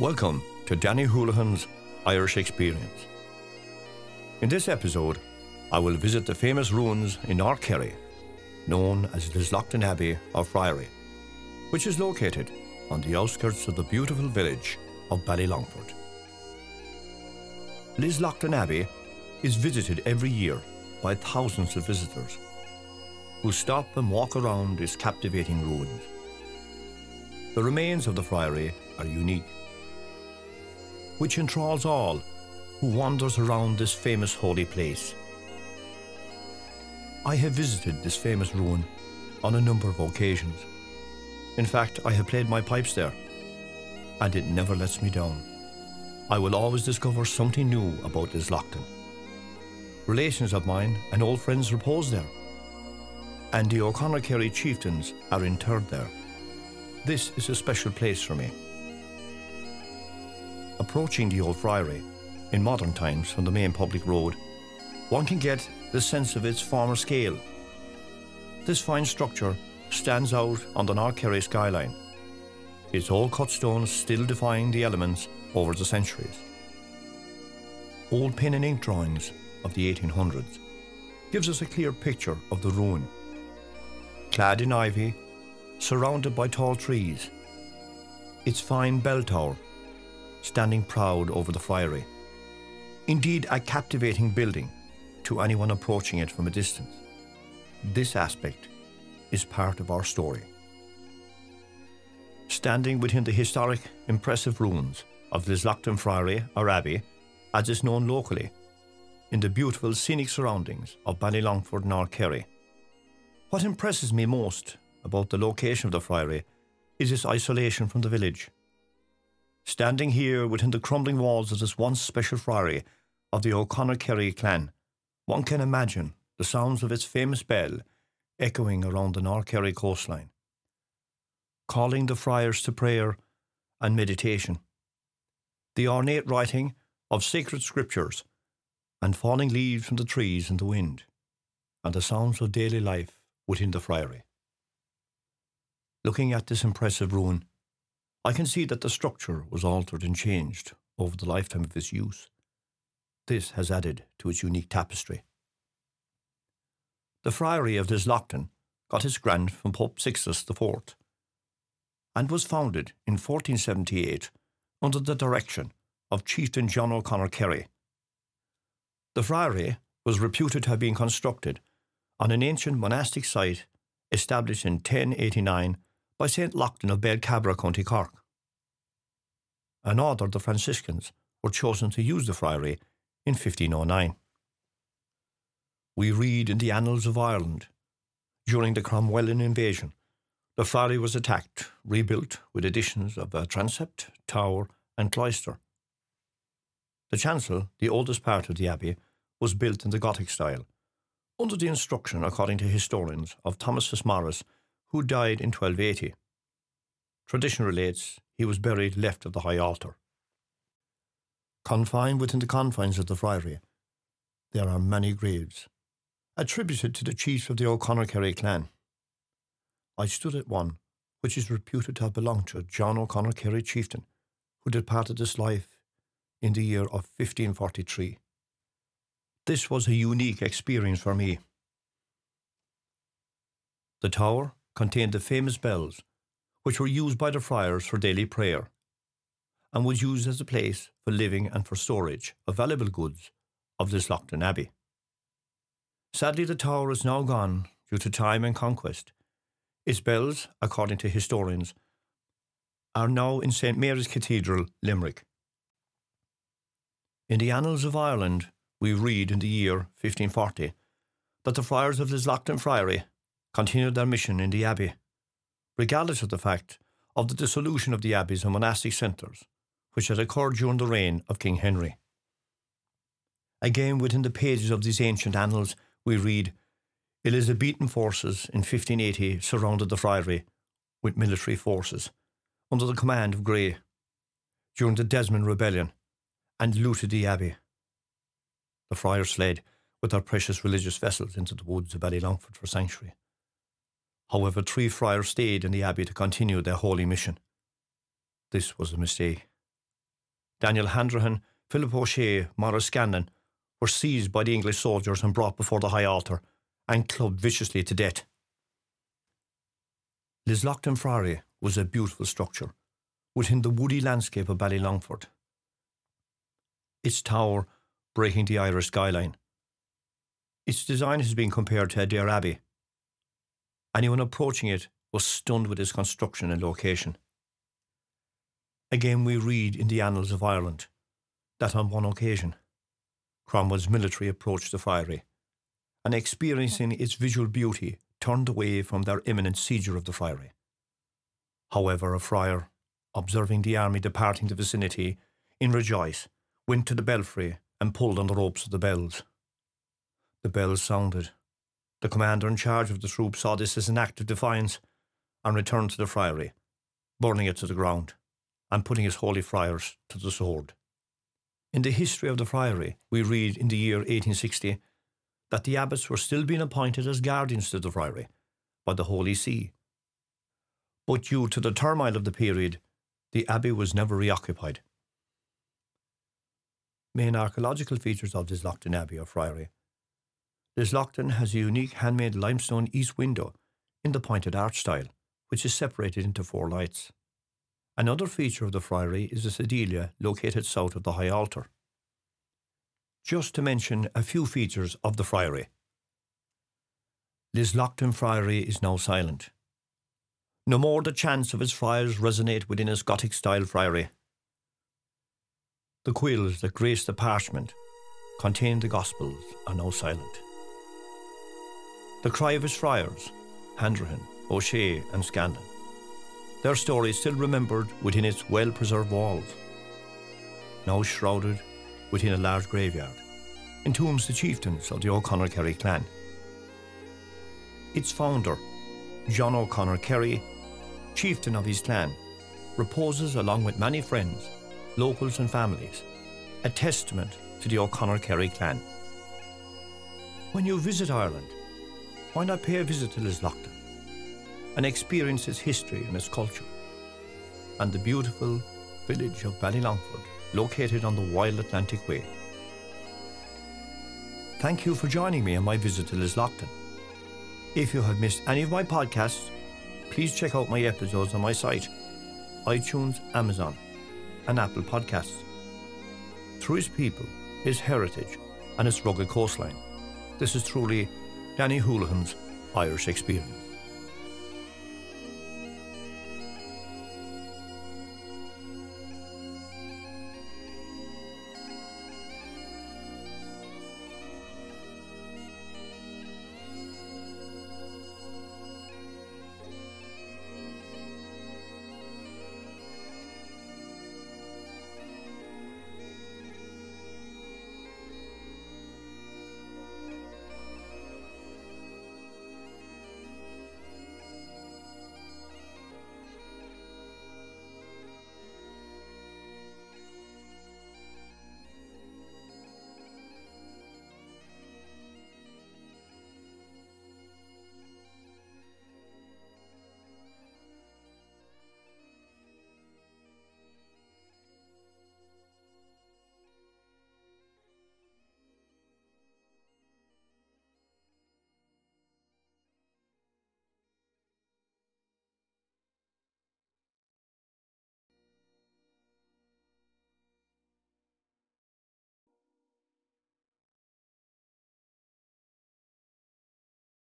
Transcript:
Welcome to Danny Houlihan's Irish Experience. In this episode, I will visit the famous ruins in North Kerry, known as Lislaughtin Abbey or Friary, which is located on the outskirts of the beautiful village of Ballylongford. Lislaughtin Abbey is visited every year by thousands of visitors who stop and walk around its captivating ruins. The remains of the friary are unique, which enthralls all who wanders around this famous holy place. I have visited this famous ruin on a number of occasions. In fact, I have played my pipes there, and it never lets me down. I will always discover something new about Lislaughtin. Relations of mine and old friends repose there, and the O'Connor Kerry chieftains are interred there. This is a special place for me. Approaching the old friary, in modern times from the main public road, one can get the sense of its former scale. This fine structure stands out on the North Kerry skyline, its old cut stones still defying the elements over the centuries. Old pen and ink drawings of the 1800s gives us a clear picture of the ruin. Clad in ivy, surrounded by tall trees, its fine bell tower standing proud over the friary. Indeed, a captivating building to anyone approaching it from a distance. This aspect is part of our story. Standing within the historic, impressive ruins of Lislaughtin Friary or Abbey, as is known locally, in the beautiful scenic surroundings of Ballylongford, North Kerry. What impresses me most about the location of the friary is its isolation from the village. Standing here within the crumbling walls of this once special friary of the O'Connor Kerry clan, one can imagine the sounds of its famous bell echoing around the North Kerry coastline, calling the friars to prayer and meditation. The ornate writing of sacred scriptures and falling leaves from the trees in the wind, and the sounds of daily life within the friary. Looking at this impressive ruin, I can see that the structure was altered and changed over the lifetime of its use. This has added to its unique tapestry. The friary of Lislaughtin got its grant from Pope Sixtus IV and was founded in 1478 under the direction of Chieftain John O'Connor Kerry. The friary was reputed to have been constructed on an ancient monastic site established in 1089 by St. Lochtan of Belcabra, County Cork. An order of the Franciscans were chosen to use the friary in 1509. We read in the Annals of Ireland, during the Cromwellian invasion, the friary was attacked, rebuilt with additions of a transept, tower, and cloister. The chancel, the oldest part of the abbey, was built in the Gothic style, under the instruction, according to historians, of Thomas Fitzmaurice who died in 1280. Tradition relates he was buried left of the high altar. Confined within the confines of the friary, there are many graves, attributed to the chiefs of the O'Connor Kerry clan. I stood at one, which is reputed to have belonged to John O'Connor Kerry chieftain, who departed this life in the year of 1543. This was a unique experience for me. The tower contained the famous bells, which were used by the friars for daily prayer, and was used as a place for living and for storage of valuable goods of Lislaughtin Abbey. Sadly, the tower is now gone due to time and conquest. Its bells, according to historians, are now in St Mary's Cathedral, Limerick. In the Annals of Ireland, we read in the year 1540 that the friars of Lislaughtin Friary continued their mission in the abbey, regardless of the fact of the dissolution of the abbeys and monastic centres, which had occurred during the reign of King Henry. Again, within the pages of these ancient annals, we read Elizabethan forces in 1580 surrounded the friary with military forces under the command of Grey during the Desmond Rebellion and looted the abbey. The friars fled with their precious religious vessels into the woods of Ballylongford for sanctuary. However, three friars stayed in the abbey to continue their holy mission. This was a mistake. Daniel Handrahan, Philip O'Shea, Maurice Scanlon, were seized by the English soldiers and brought before the high altar and clubbed viciously to death. Lislaughtin Friary was a beautiful structure within the woody landscape of Ballylongford. Its tower breaking the Irish skyline. Its design has been compared to Adare Abbey. Anyone approaching it was stunned with its construction and location. Again, we read in the annals of Ireland that on one occasion, Cromwell's military approached the friary, and experiencing its visual beauty, turned away from their imminent seizure of the friary. However, a friar, observing the army departing the vicinity, in rejoice, went to the belfry and pulled on the ropes of the bells. The bells sounded. The commander in charge of the troop saw this as an act of defiance and returned to the friary, burning it to the ground and putting his holy friars to the sword. In the history of the friary, we read in the year 1860 that the abbots were still being appointed as guardians to the friary by the Holy See. But due to the turmoil of the period, the abbey was never reoccupied. Main archaeological features of this Lislaughtin Abbey or Friary. Lislaughtin has a unique handmade limestone east window in the pointed arch style, which is separated into four lights. Another feature of the friary is a sedilia located south of the high altar. Just to mention a few features of the friary. Lislaughtin Friary is now silent. No more the chants of its friars resonate within its Gothic style friary. The quills that grace the parchment contain the Gospels are now silent. The cry of his friars, Handrahan, O'Shea, and Scanlon, their story is still remembered within its well preserved walls, now shrouded within a large graveyard, entombs the chieftains of the O'Connor Kerry clan. Its founder, John O'Connor Kerry, chieftain of his clan, reposes along with many friends, locals, and families, a testament to the O'Connor Kerry clan. When you visit Ireland, why not pay a visit to Lislaughtin and experience its history and its culture, and the beautiful village of Ballylongford, located on the Wild Atlantic Way. Thank you for joining me on my visit to Lislaughtin. If you have missed any of my podcasts, please check out my episodes on my site, iTunes, Amazon, and Apple Podcasts. Through his people, his heritage, and its rugged coastline, this is truly Danny Houlihan's Irish experience.